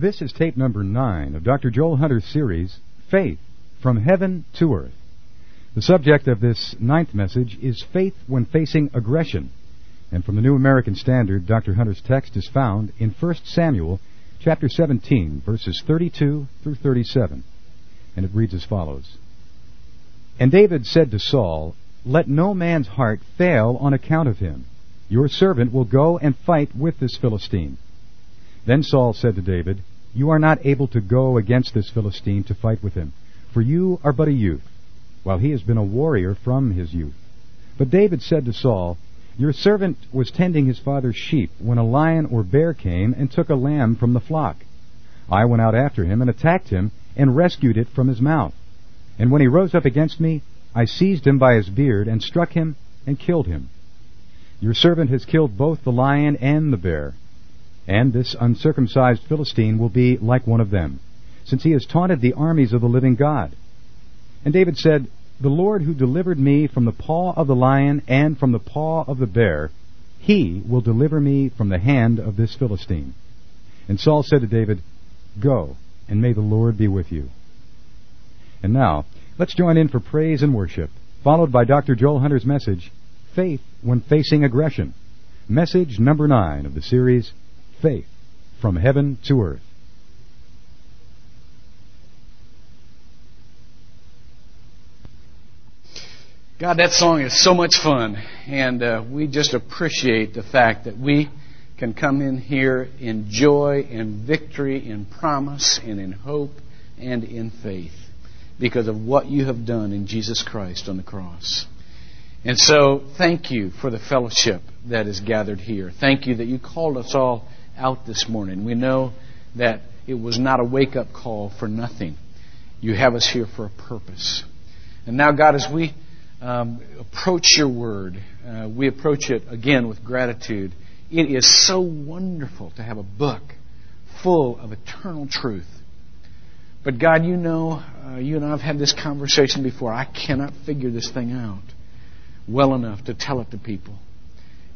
This is tape number nine of Dr. Joel Hunter's series, Faith from Heaven to Earth. The subject of this ninth message is faith when facing aggression. And from the New American Standard, Dr. Hunter's text is found in 1 Samuel chapter 17, verses 32 through 37. And it reads as follows. And David said to Saul, Let no man's heart fail on account of him. Your servant will go and fight with this Philistine. Then Saul said to David, You are not able to go against this Philistine to fight with him, for you are but a youth, while he has been a warrior from his youth. But David said to Saul, Your servant was tending his father's sheep when a lion or bear came and took a lamb from the flock. I went out after him and attacked him and rescued it from his mouth. And when he rose up against me, I seized him by his beard and struck him and killed him. Your servant has killed both the lion and the bear. And this uncircumcised Philistine will be like one of them, since he has taunted the armies of the living God. And David said, The Lord who delivered me from the paw of the lion and from the paw of the bear, he will deliver me from the hand of this Philistine. And Saul said to David, Go, and may the Lord be with you. And now, let's join in for praise and worship, followed by Dr. Joel Hunter's message, Faith when Facing Aggression. Message number nine of the series, Faith from Heaven to Earth. God, that song is so much fun, and uh, we just appreciate the fact that we can come in here in joy, in victory, in promise, and in hope, and in faith because of what you have done in Jesus Christ on the cross. And so, thank you for the fellowship that is gathered here. Thank you that you called us all out this morning. We know that it was not a wake up call for nothing. You have us here for a purpose. And now, God, as we um, approach your word, uh, we approach it again with gratitude. It is so wonderful to have a book full of eternal truth. But God, you know, uh, you and I have had this conversation before. I cannot figure this thing out well enough to tell it to people.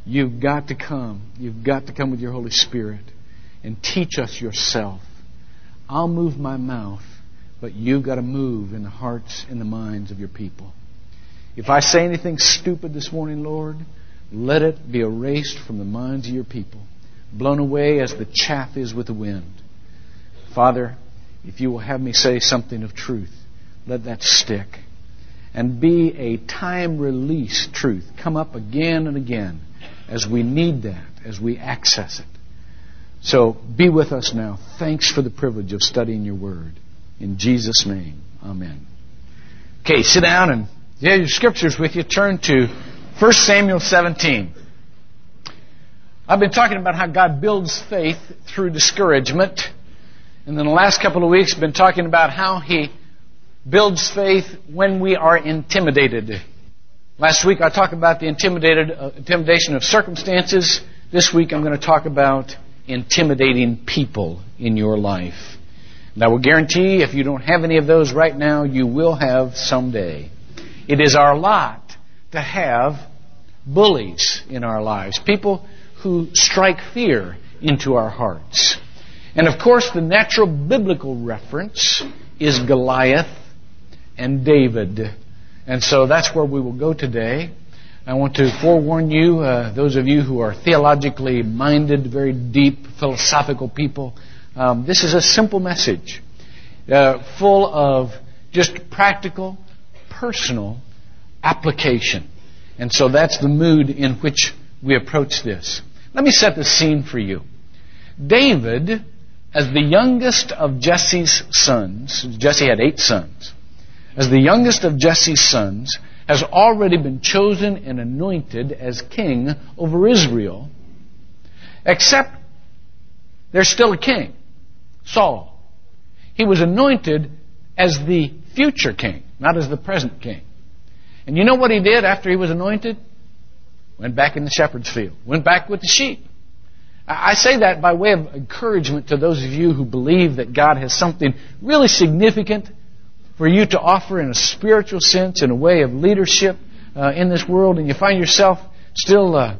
You've got to come. You've got to come with your Holy Spirit and teach us yourself. I'll move my mouth, but you've got to move in the hearts and the minds of your people. If I say anything stupid this morning, Lord, let it be erased from the minds of your people, blown away as the chaff is with the wind. Father, if you will have me say something of truth, let that stick. And be a time release truth. Come up again and again as we need that, as we access it. So be with us now. Thanks for the privilege of studying your word. In Jesus' name, amen. Okay, sit down and have your scriptures with you. Turn to 1 Samuel 17. I've been talking about how God builds faith through discouragement. And then the last couple of weeks, been talking about how He builds faith when we are intimidated. Last week I talked about the uh, intimidation of circumstances. This week I'm going to talk about intimidating people in your life. And I will guarantee if you don't have any of those right now, you will have someday. It is our lot to have bullies in our lives, people who strike fear into our hearts. And of course, the natural biblical reference is Goliath and David. And so that's where we will go today. I want to forewarn you, uh, those of you who are theologically minded, very deep, philosophical people, um, this is a simple message, uh, full of just practical, personal application. And so that's the mood in which we approach this. Let me set the scene for you. David, as the youngest of Jesse's sons, Jesse had eight sons, as the youngest of Jesse's sons, has already been chosen and anointed as king over Israel, except there's still a king, Saul. He was anointed as the future king, not as the present king. And you know what he did after he was anointed? Went back in the shepherd's field, went back with the sheep. I say that by way of encouragement to those of you who believe that God has something really significant for you to offer in a spiritual sense, in a way of leadership uh, in this world, and you find yourself still, uh,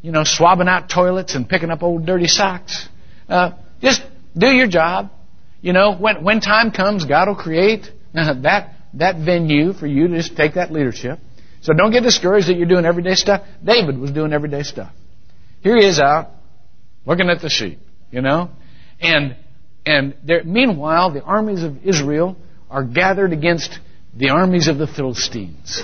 you know, swabbing out toilets and picking up old dirty socks. Uh, just do your job. You know, when, when time comes, God will create that, that venue for you to just take that leadership. So don't get discouraged that you're doing everyday stuff. David was doing everyday stuff. Here he is out, looking at the sheep, you know? And, and there, meanwhile, the armies of Israel are gathered against the armies of the Philistines.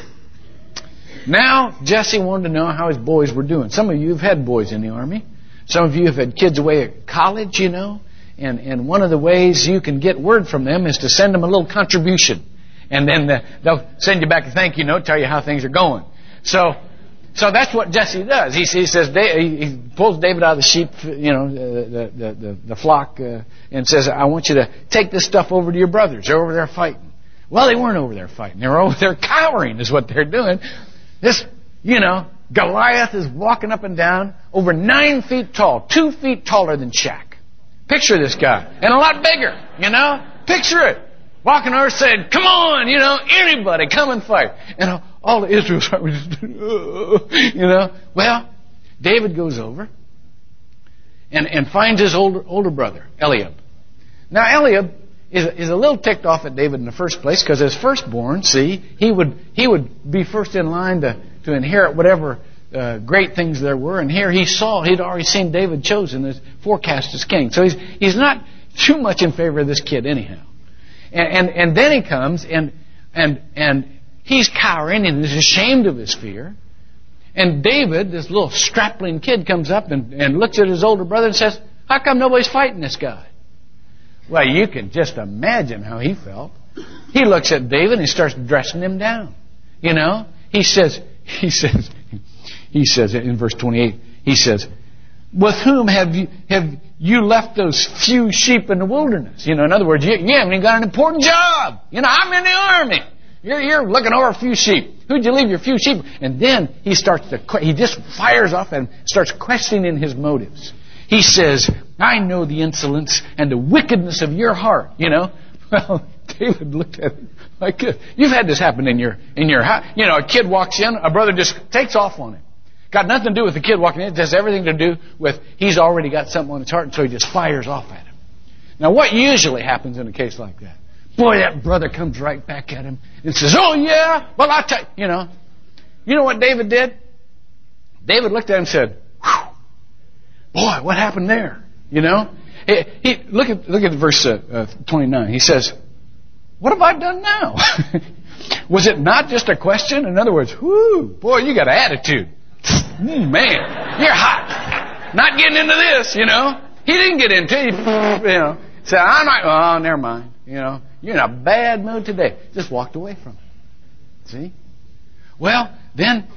Now, Jesse wanted to know how his boys were doing. Some of you have had boys in the army. Some of you have had kids away at college, you know. And, and one of the ways you can get word from them is to send them a little contribution. And then the, they'll send you back a thank you note, tell you how things are going. So, so that's what Jesse does. He, he says, he pulls David out of the sheep, you know, the, the, the, the flock, uh, and says, I want you to take this stuff over to your brothers. They're over there fighting. Well, they weren't over there fighting. They were over there cowering is what they're doing. This, you know, Goliath is walking up and down over nine feet tall, two feet taller than Shaq. Picture this guy. And a lot bigger, you know? Picture it. Walking over saying, come on, you know, anybody, come and fight. And all the Israelites were just, you know. Well, David goes over and, and finds his older, older brother, Eliab. Now, Eliab is, is a little ticked off at David in the first place because as firstborn, see, he would, he would be first in line to, to inherit whatever uh, great things there were. And here he saw, he'd already seen David chosen as forecast as king. So he's, he's not too much in favor of this kid anyhow. And, and, and then he comes and, and, and he's cowering and is ashamed of his fear. And David, this little strapling kid, comes up and, and looks at his older brother and says, How come nobody's fighting this guy? Well, you can just imagine how he felt. He looks at David and he starts dressing him down. You know? He says, he says, he says in verse 28, he says, with whom have you, have you left those few sheep in the wilderness? You know, in other words, you, you haven't even got an important job. You know, I'm in the army. You're, you're looking over a few sheep. Who'd you leave your few sheep? And then he starts to, he just fires off and starts questioning his motives. He says, I know the insolence and the wickedness of your heart, you know. Well, David looked at him like, you've had this happen in your, in your house. You know, a kid walks in, a brother just takes off on him. Got nothing to do with the kid walking in. It has everything to do with he's already got something on his heart, and so he just fires off at him. Now, what usually happens in a case like that? Boy, that brother comes right back at him and says, "Oh yeah, well I tell you, you know, you know what David did? David looked at him and said, "Boy, what happened there?" You know, he, he look at look at verse uh, uh, 29. He says, "What have I done now?" Was it not just a question? In other words, whoo, boy, you got an attitude. Man, you're hot. Not getting into this, you know. He didn't get into it. You know, said, I'm not, oh, never mind. You know, you're in a bad mood today. Just walked away from it. See? Well, then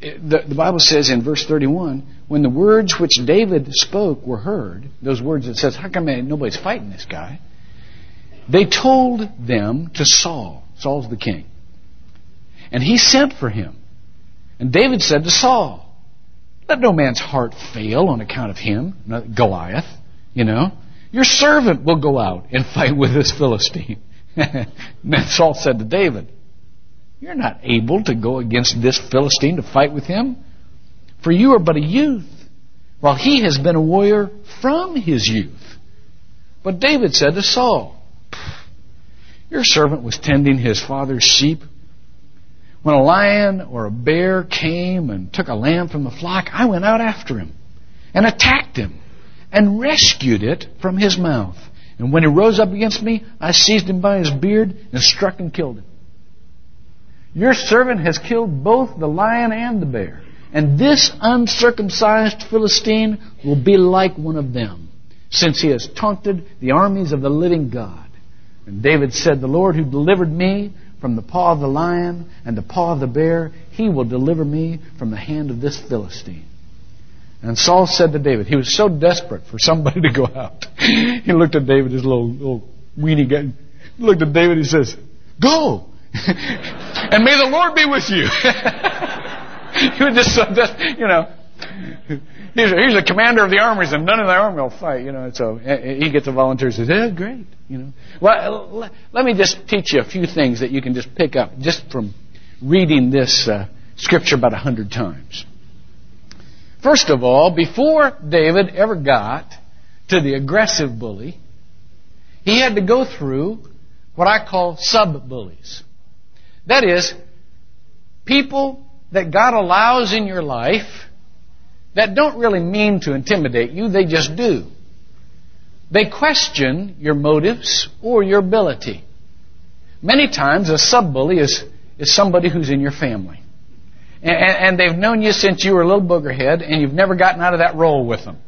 the, the Bible says in verse 31, when the words which David spoke were heard, those words that says, how come nobody's fighting this guy? They told them to Saul. Saul's the king. And he sent for him. And David said to Saul, Let no man's heart fail on account of him, Goliath, you know. Your servant will go out and fight with this Philistine. then Saul said to David, You're not able to go against this Philistine to fight with him, for you are but a youth, while he has been a warrior from his youth. But David said to Saul, Your servant was tending his father's sheep when a lion or a bear came and took a lamb from the flock, I went out after him and attacked him and rescued it from his mouth. And when he rose up against me, I seized him by his beard and struck and killed him. Your servant has killed both the lion and the bear. And this uncircumcised Philistine will be like one of them, since he has taunted the armies of the living God. And David said, The Lord who delivered me from the paw of the lion and the paw of the bear, he will deliver me from the hand of this Philistine. And Saul said to David, he was so desperate for somebody to go out. he looked at David, his little, little weenie guy. Looked at David, he says, Go! and may the Lord be with you. he was just so desperate, you know. He's a, he's a commander of the armies, and none of the army will fight, you know. So eh, eh, he gets a volunteer and says, "Yeah, great." You know. Well, let me just teach you a few things that you can just pick up just from reading this uh, scripture about a hundred times. First of all, before David ever got to the aggressive bully, he had to go through what I call sub bullies. That is, people that God allows in your life that don't really mean to intimidate you, they just do. They question your motives or your ability. Many times a sub-bully is, is somebody who's in your family. And, and they've known you since you were a little boogerhead and you've never gotten out of that role with them.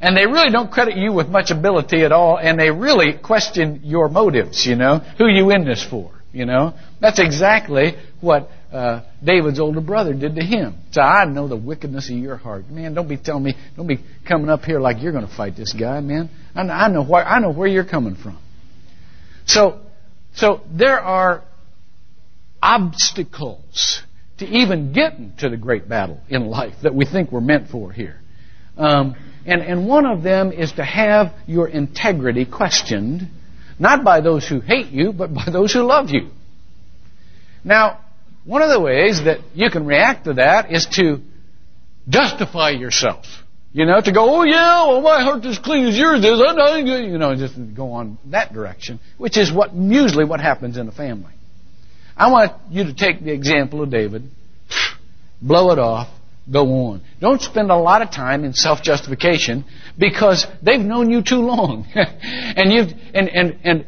And they really don't credit you with much ability at all and they really question your motives, you know, who you in this for, you know. That's exactly what uh, David's older brother did to him. So I know the wickedness of your heart. Man, don't be telling me, don't be coming up here like you're going to fight this guy, man. I know, I know where, I know where you're coming from. So, so there are obstacles to even getting to the great battle in life that we think we're meant for here. Um, and, and one of them is to have your integrity questioned, not by those who hate you, but by those who love you. Now, one of the ways that you can react to that is to justify yourself. You know, to go, oh yeah, well my heart is clean as yours is. I'm not, you know, just go on that direction, which is what usually what happens in a family. I want you to take the example of David, blow it off, go on. Don't spend a lot of time in self-justification because they've known you too long, and you and and and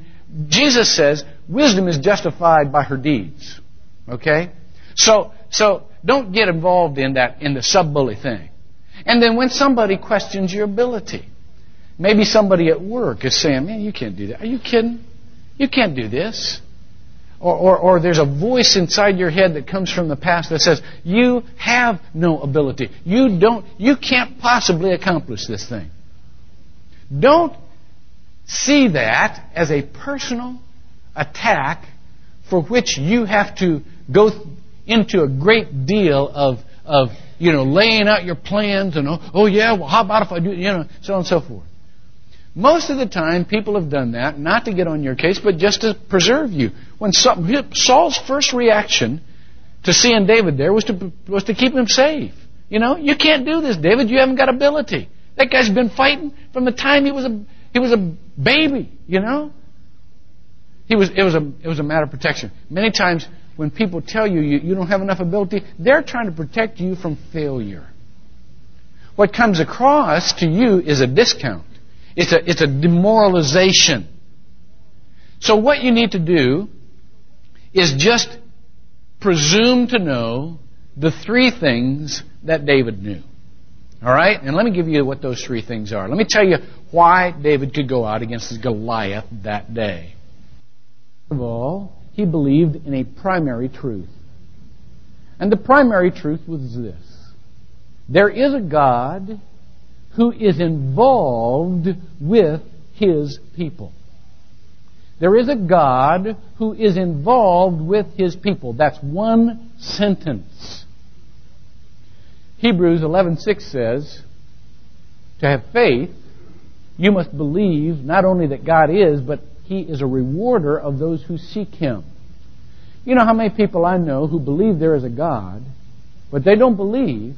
Jesus says wisdom is justified by her deeds. Okay? So, so don't get involved in that, in the sub-bully thing. And then when somebody questions your ability, maybe somebody at work is saying, man, you can't do that. Are you kidding? You can't do this. Or, or, or, there's a voice inside your head that comes from the past that says, you have no ability. You don't, you can't possibly accomplish this thing. Don't see that as a personal attack for which you have to go into a great deal of, of you know, laying out your plans and, oh, oh yeah, well, how about if I do, you know, so on and so forth. Most of the time, people have done that not to get on your case, but just to preserve you. When Saul's first reaction to seeing David there was to was to keep him safe. You know, you can't do this, David. You haven't got ability. That guy's been fighting from the time he was a he was a baby. You know, he was it was a it was a matter of protection. Many times when people tell you, you you don't have enough ability, they're trying to protect you from failure. What comes across to you is a discount. It's a, it's a demoralization. So what you need to do is just presume to know the three things that David knew. All right? And let me give you what those three things are. Let me tell you why David could go out against Goliath that day. First of all, he believed in a primary truth. And the primary truth was this there is a God who is involved with his people. There is a God who is involved with his people. That's one sentence. Hebrews 11:6 says, to have faith, you must believe not only that God is, but he is a rewarder of those who seek Him. You know how many people I know who believe there is a God, but they don't believe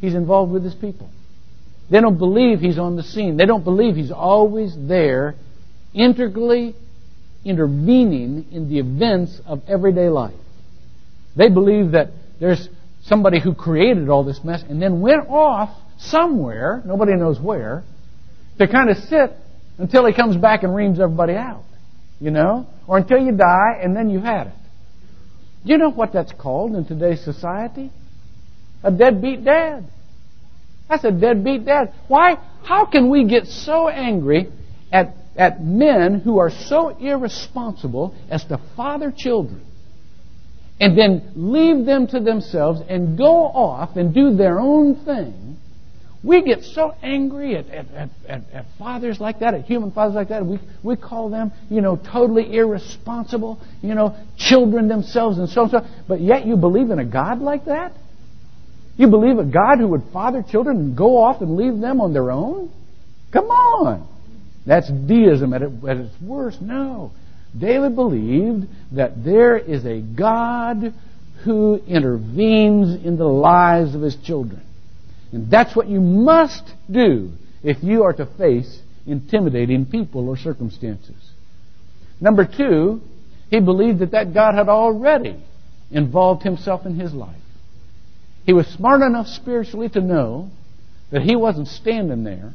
He's involved with His people. They don't believe He's on the scene. They don't believe He's always there, integrally intervening in the events of everyday life. They believe that there's somebody who created all this mess and then went off somewhere, nobody knows where, to kind of sit until he comes back and reams everybody out. You know? Or until you die and then you had it. Do you know what that's called in today's society? A deadbeat dad. That's a deadbeat dad. Why? How can we get so angry at, at men who are so irresponsible as to father children and then leave them to themselves and go off and do their own thing we get so angry at, at, at, at, fathers like that, at human fathers like that. We, we call them, you know, totally irresponsible, you know, children themselves and so on. So, but yet you believe in a God like that? You believe a God who would father children and go off and leave them on their own? Come on. That's deism at, its worst. No. David believed that there is a God who intervenes in the lives of his children. And that's what you must do if you are to face intimidating people or circumstances. Number two, he believed that that God had already involved himself in his life. He was smart enough spiritually to know that he wasn't standing there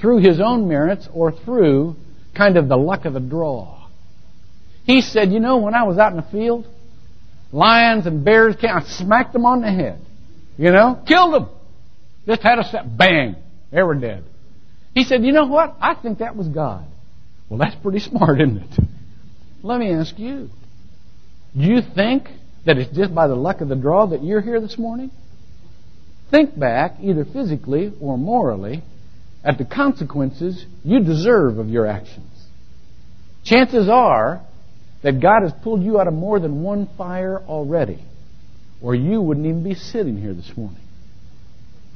through his own merits or through kind of the luck of the draw. He said, You know, when I was out in the field, lions and bears came, I smacked them on the head. You know, killed them. Just had a set, bang, they were dead. He said, You know what? I think that was God. Well, that's pretty smart, isn't it? Let me ask you. Do you think that it's just by the luck of the draw that you're here this morning? Think back, either physically or morally, at the consequences you deserve of your actions. Chances are that God has pulled you out of more than one fire already, or you wouldn't even be sitting here this morning.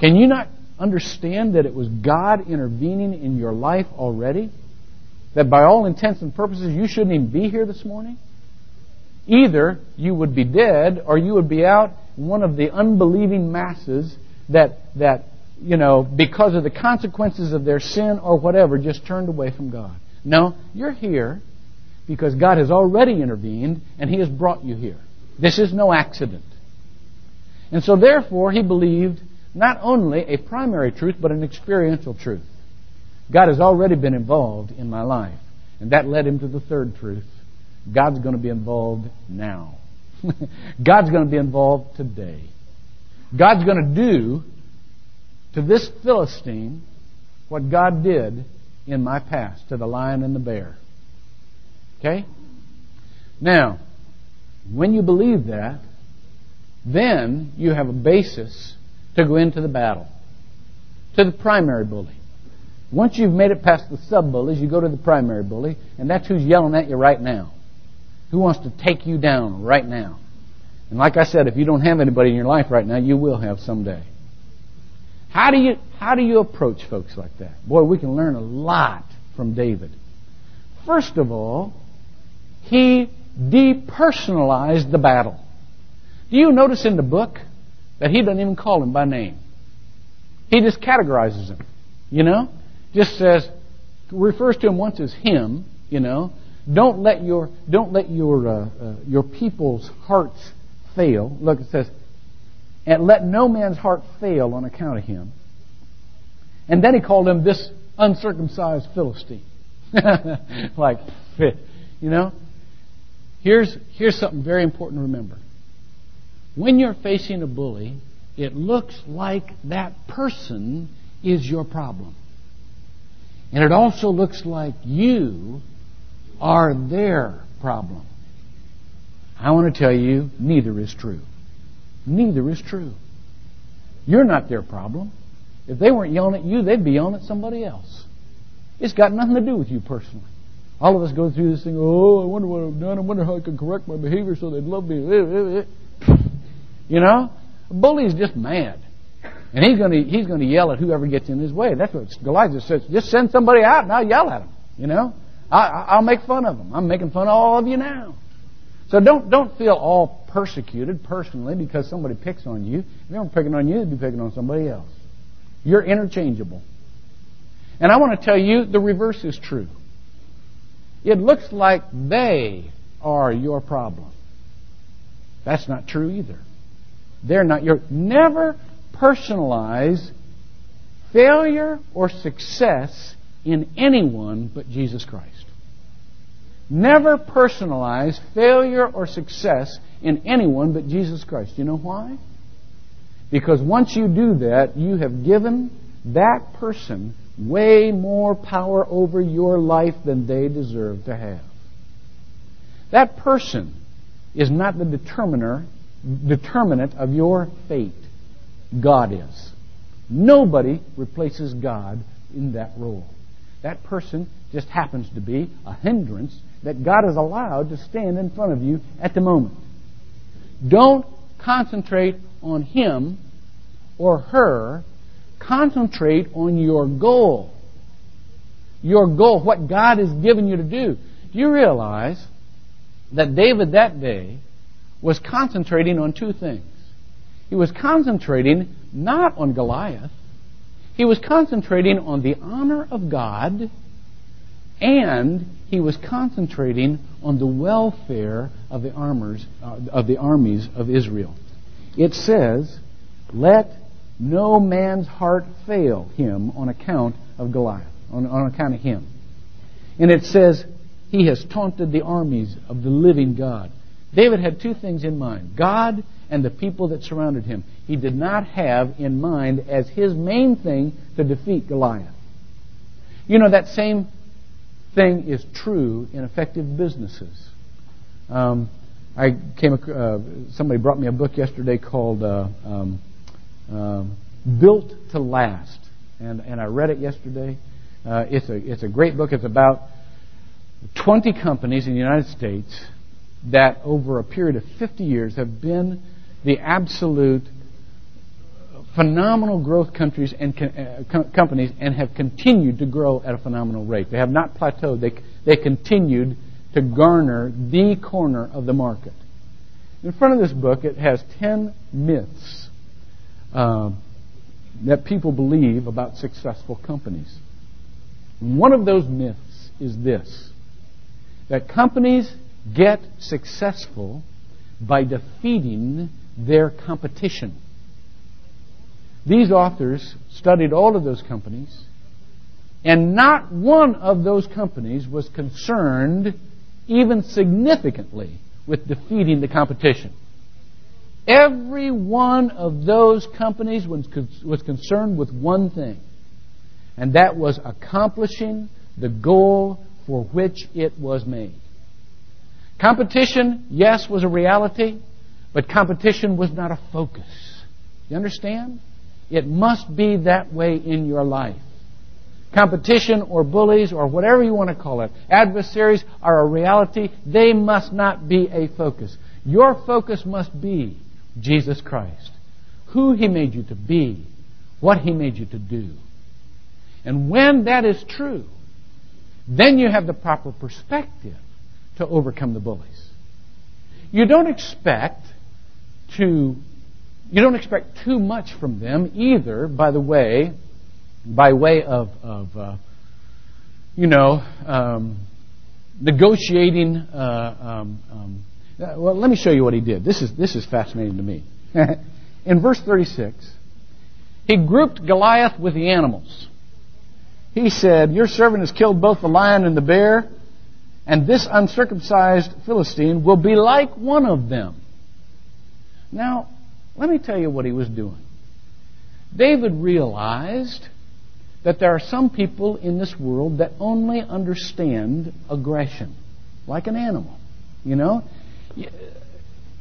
Can you not understand that it was God intervening in your life already? That by all intents and purposes you shouldn't even be here this morning? Either you would be dead or you would be out one of the unbelieving masses that, that, you know, because of the consequences of their sin or whatever, just turned away from God. No, you're here because God has already intervened and He has brought you here. This is no accident. And so, therefore, he believed not only a primary truth, but an experiential truth. God has already been involved in my life. And that led him to the third truth God's going to be involved now. God's going to be involved today. God's going to do to this Philistine what God did in my past to the lion and the bear. Okay? Now, when you believe that, then you have a basis to go into the battle, to the primary bully. Once you've made it past the sub bullies, you go to the primary bully, and that's who's yelling at you right now. Who wants to take you down right now? And like I said, if you don't have anybody in your life right now, you will have someday. How do you how do you approach folks like that? Boy, we can learn a lot from David. First of all, he depersonalized the battle. Do you notice in the book that he doesn't even call him by name? He just categorizes him. You know? Just says, refers to him once as him, you know. Don't let your, don't let your, uh, uh, your people's hearts fail. Look, it says, and let no man's heart fail on account of him. And then he called him this uncircumcised Philistine. like, you know? Here's, here's something very important to remember. When you're facing a bully, it looks like that person is your problem. And it also looks like you are their problem. I want to tell you, neither is true. Neither is true. You're not their problem. If they weren't yelling at you, they'd be yelling at somebody else. It's got nothing to do with you personally. All of us go through this thing, oh, I wonder what I've done. I wonder how I can correct my behavior so they'd love me. You know? A bully's just mad. And he's going to he's going to yell at whoever gets in his way. That's what Goliath says. Just send somebody out and I'll yell at him. You know? I, I'll make fun of them. I'm making fun of all of you now. So don't don't feel all persecuted personally because somebody picks on you. If they weren't picking on you, they'd be picking on somebody else. You're interchangeable. And I want to tell you the reverse is true. It looks like they are your problem. That's not true either. They're not your. Never personalize failure or success in anyone but Jesus Christ. Never personalize failure or success in anyone but Jesus Christ. You know why? Because once you do that, you have given that person way more power over your life than they deserve to have. That person is not the determiner, determinant of your fate. God is. Nobody replaces God in that role. That person just happens to be a hindrance that God has allowed to stand in front of you at the moment. Don't concentrate on him or her Concentrate on your goal. Your goal, what God has given you to do. Do you realize that David that day was concentrating on two things? He was concentrating not on Goliath, he was concentrating on the honor of God and he was concentrating on the welfare of the armors uh, of the armies of Israel. It says, "Let no man's heart fail him on account of Goliath, on, on account of him." And it says, "He has taunted the armies of the living God." David had two things in mind: God and the people that surrounded him. He did not have in mind as his main thing to defeat Goliath. You know that same thing is true in effective businesses. Um, I came. Uh, somebody brought me a book yesterday called uh, um, uh, "Built to Last," and and I read it yesterday. Uh, it's a it's a great book. It's about 20 companies in the United States that, over a period of 50 years, have been the absolute phenomenal growth countries and uh, com- companies and have continued to grow at a phenomenal rate. They have not plateaued. They, they continued to garner the corner of the market. In front of this book, it has 10 myths uh, that people believe about successful companies. One of those myths is this that companies get successful by defeating their competition. These authors studied all of those companies, and not one of those companies was concerned, even significantly, with defeating the competition. Every one of those companies was, concerned with one thing, and that was accomplishing the goal for which it was made. Competition, yes, was a reality, but competition was not a focus. You understand? It must be that way in your life. Competition or bullies or whatever you want to call it, adversaries are a reality. They must not be a focus. Your focus must be Jesus Christ. Who He made you to be, what He made you to do. And when that is true, then you have the proper perspective to overcome the bullies. You don't expect to you don't expect too much from them either, by the way, by way of, of uh, you know, um, negotiating. Uh, um, um, uh, well, let me show you what he did. This is, this is fascinating to me. In verse 36, he grouped Goliath with the animals. He said, Your servant has killed both the lion and the bear, and this uncircumcised Philistine will be like one of them. Now, let me tell you what he was doing. David realized that there are some people in this world that only understand aggression, like an animal. You know?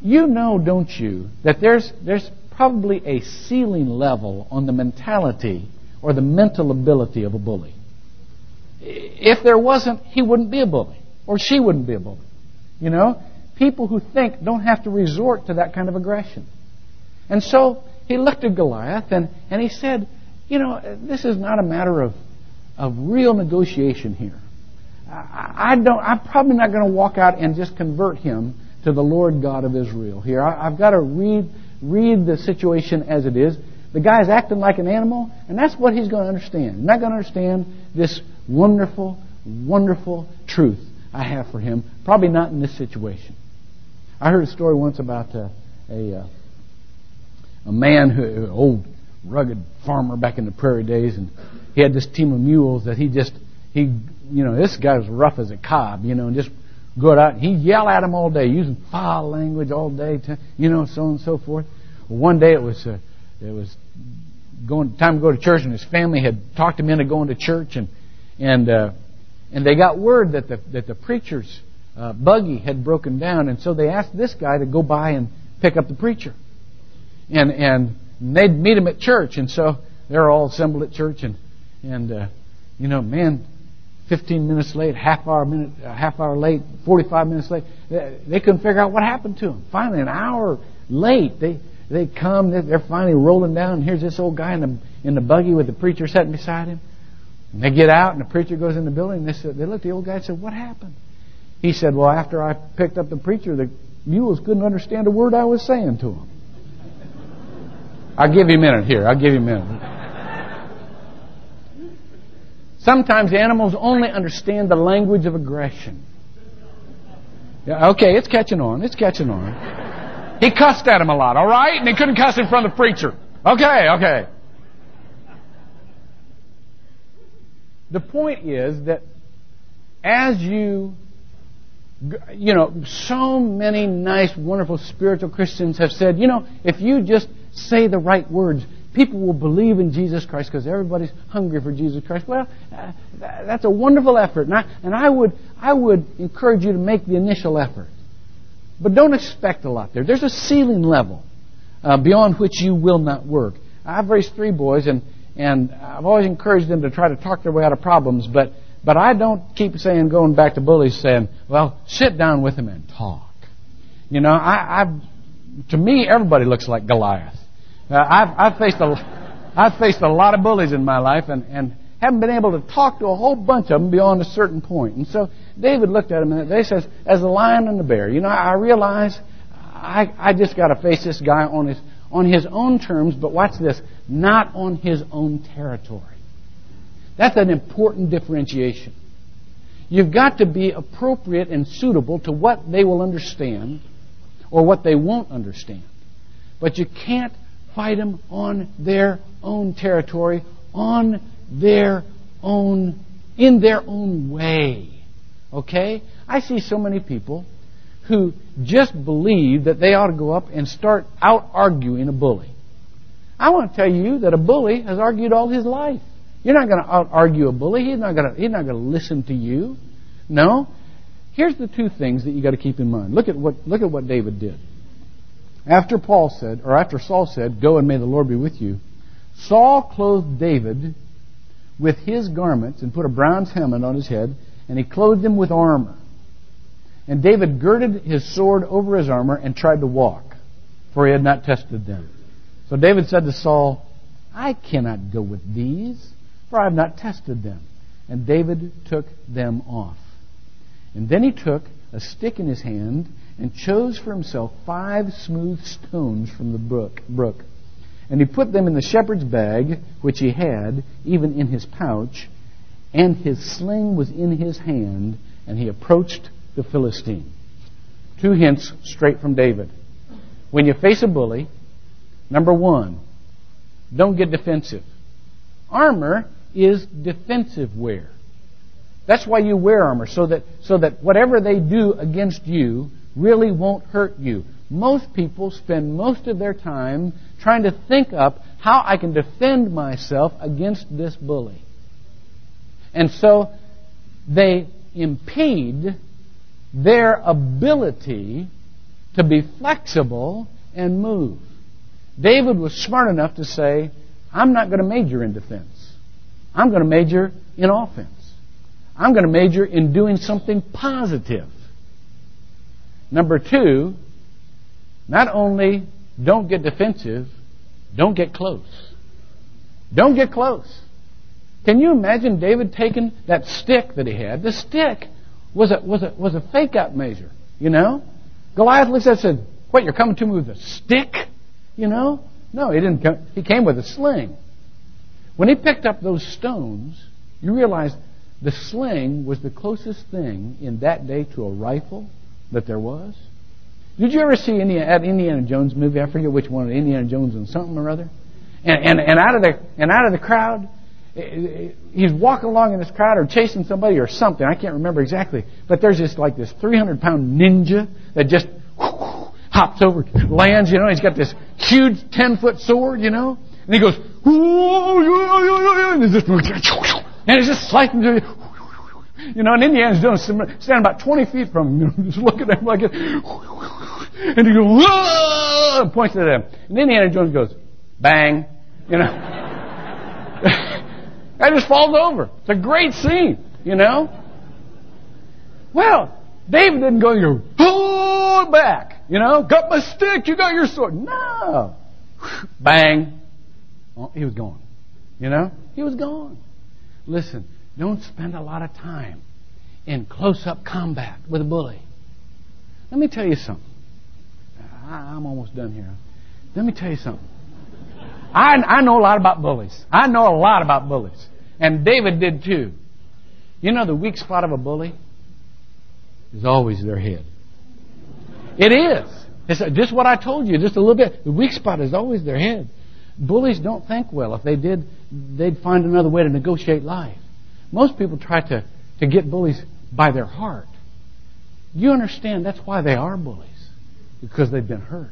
You know, don't you, that there's, there's probably a ceiling level on the mentality or the mental ability of a bully. If there wasn't, he wouldn't be a bully, or she wouldn't be a bully. You know? People who think don't have to resort to that kind of aggression. And so he looked at Goliath and, and he said, You know, this is not a matter of, of real negotiation here. I, I don't, I'm probably not going to walk out and just convert him to the Lord God of Israel here. I, I've got to read, read the situation as it is. The guy's acting like an animal, and that's what he's going to understand. He's not going to understand this wonderful, wonderful truth I have for him. Probably not in this situation. I heard a story once about uh, a, uh, a man who, an old rugged farmer back in the prairie days, and he had this team of mules that he just, he, you know, this guy was rough as a cob, you know, and just go out and he'd yell at them all day, using foul language all day, to, you know, so on and so forth. One day it was, uh, it was going time to go to church, and his family had talked him into going to church, and and uh, and they got word that the that the preacher's uh, buggy had broken down, and so they asked this guy to go by and pick up the preacher and and they'd meet him at church, and so they're all assembled at church, and and uh, you know, man, 15 minutes late, half hour minute, uh, half hour late, 45 minutes late, they, they couldn't figure out what happened to him. Finally, an hour late, they they come, they're finally rolling down, and here's this old guy in the in the buggy with the preacher sitting beside him. And they get out, and the preacher goes in the building. And they said, they looked at the old guy and said, "What happened?" He said, "Well, after I picked up the preacher, the mules couldn't understand a word I was saying to them." I'll give you a minute here. I'll give you a minute. Sometimes animals only understand the language of aggression. Yeah, okay, it's catching on. It's catching on. He cussed at him a lot, all right? And he couldn't cuss in front of the preacher. Okay, okay. The point is that as you, you know, so many nice, wonderful spiritual Christians have said, you know, if you just say the right words, people will believe in Jesus Christ because everybody's hungry for Jesus Christ. Well, uh, that's a wonderful effort, and I, and I would I would encourage you to make the initial effort, but don't expect a lot there. There's a ceiling level uh, beyond which you will not work. I've raised three boys, and and I've always encouraged them to try to talk their way out of problems, but but I don't keep saying going back to bullies saying, well, sit down with them and talk. You know, I, I've to me everybody looks like Goliath. Uh, I've, I've faced a, I've faced a lot of bullies in my life and, and haven't been able to talk to a whole bunch of them beyond a certain point. And so David looked at him and they says, as the lion and the bear. You know, I realize I, I just got to face this guy on his, on his own terms, but watch this, not on his own territory. That's an important differentiation. You've got to be appropriate and suitable to what they will understand or what they won't understand. But you can't fight them on their own territory, on their own, in their own way. Okay? I see so many people who just believe that they ought to go up and start out arguing a bully. I want to tell you that a bully has argued all his life. You're not going to out argue a bully. He's not going to, he's not going to listen to you. No. Here's the two things that you've got to keep in mind. Look at what, look at what David did. After Paul said, or after Saul said, Go and may the Lord be with you, Saul clothed David with his garments and put a bronze helmet on his head, and he clothed him with armor. And David girded his sword over his armor and tried to walk, for he had not tested them. So David said to Saul, I cannot go with these, for I have not tested them. And David took them off. And then he took a stick in his hand and chose for himself five smooth stones from the brook, brook. And he put them in the shepherd's bag, which he had, even in his pouch, and his sling was in his hand, and he approached the Philistine. Two hints straight from David. When you face a bully, number one, don't get defensive. Armor is defensive wear. That's why you wear armor, so that, so that whatever they do against you really won't hurt you. Most people spend most of their time trying to think up how I can defend myself against this bully. And so they impede their ability to be flexible and move. David was smart enough to say, I'm not going to major in defense. I'm going to major in offense. I'm going to major in doing something positive. Number two, not only don't get defensive, don't get close. Don't get close. Can you imagine David taking that stick that he had? The stick was a, was a, was a fake out measure, you know? Goliath looks at it and said, What, you're coming to me with a stick? You know? No, he didn't come, he came with a sling. When he picked up those stones, you realize the sling was the closest thing in that day to a rifle that there was. Did you ever see any at Indiana Jones movie? I forget which one. Indiana Jones and something or other. And and, and out of the and out of the crowd, eh, eh, he's walking along in this crowd or chasing somebody or something. I can't remember exactly. But there's this like this 300 pound ninja that just hops over, lands. You know, he's got this huge 10 foot sword. You know, and he goes, and it's just and it's just slicing through. You know, and Indiana Jones standing about 20 feet from him, you know, just looking at him like. And he goes, Whoa! and points at him. And Indiana Jones goes, bang. You know. that just falls over. It's a great scene, you know. Well, David didn't go, you pull back. You know, got my stick, you got your sword. No. Bang. Oh, he was gone. You know? He was gone. Listen, don't spend a lot of time in close up combat with a bully. Let me tell you something. I'm almost done here. Let me tell you something. I, I know a lot about bullies. I know a lot about bullies. And David did too. You know the weak spot of a bully is always their head. It is. It's uh, just what I told you, just a little bit. The weak spot is always their head. Bullies don't think well. If they did, they'd find another way to negotiate life. Most people try to, to get bullies by their heart. You understand that's why they are bullies. Because they've been hurt.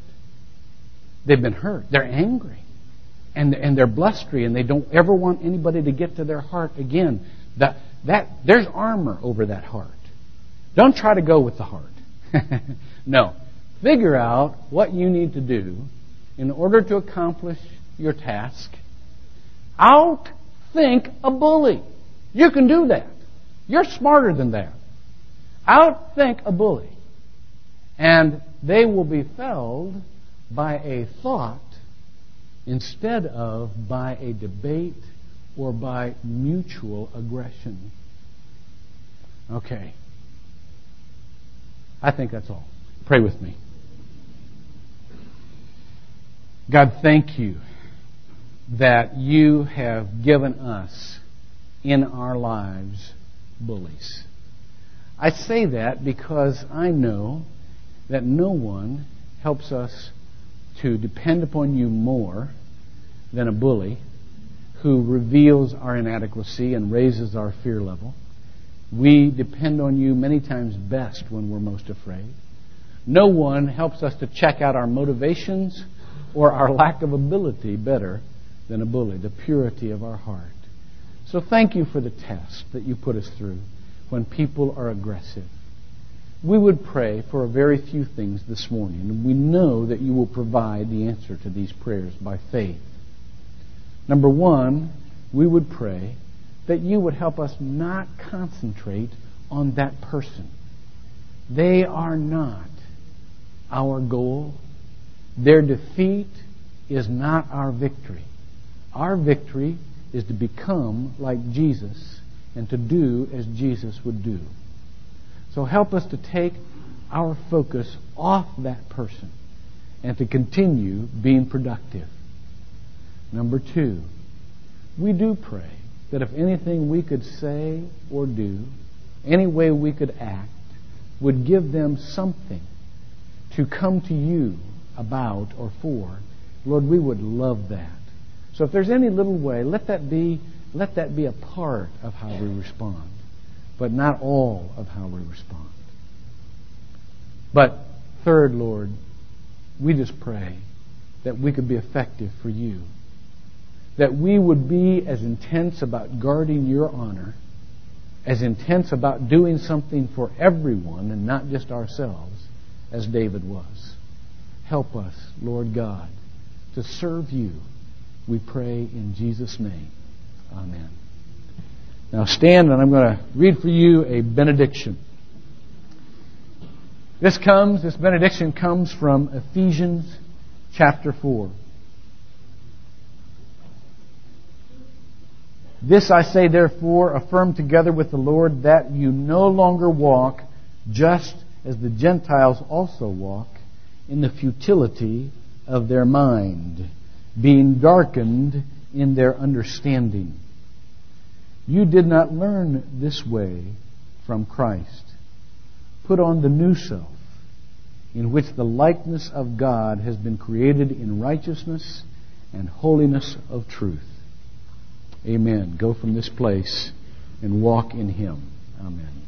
They've been hurt. They're angry. And, and they're blustery and they don't ever want anybody to get to their heart again. That, that, there's armor over that heart. Don't try to go with the heart. no. Figure out what you need to do in order to accomplish your task. Outthink a bully. You can do that. You're smarter than that. Outthink a bully. And they will be felled by a thought instead of by a debate or by mutual aggression. Okay. I think that's all. Pray with me. God, thank you that you have given us in our lives bullies. I say that because I know that no one helps us to depend upon you more than a bully who reveals our inadequacy and raises our fear level. We depend on you many times best when we're most afraid. No one helps us to check out our motivations or our lack of ability better than a bully, the purity of our heart. So thank you for the test that you put us through when people are aggressive. We would pray for a very few things this morning, and we know that you will provide the answer to these prayers by faith. Number one, we would pray that you would help us not concentrate on that person. They are not our goal. Their defeat is not our victory. Our victory is to become like Jesus and to do as Jesus would do. So help us to take our focus off that person and to continue being productive. Number two, we do pray that if anything we could say or do, any way we could act, would give them something to come to you about or for, Lord, we would love that. So if there's any little way, let that be let that be a part of how we respond, but not all of how we respond. But third, Lord, we just pray that we could be effective for you. That we would be as intense about guarding your honor, as intense about doing something for everyone and not just ourselves, as David was. Help us, Lord God, to serve you. We pray in Jesus' name. Amen. Now stand and I'm going to read for you a benediction. This comes, this benediction comes from Ephesians chapter 4. This I say, therefore, affirm together with the Lord that you no longer walk just as the Gentiles also walk in the futility of their mind, being darkened in their understanding. You did not learn this way from Christ. Put on the new self, in which the likeness of God has been created in righteousness and holiness of truth. Amen. Go from this place and walk in Him. Amen.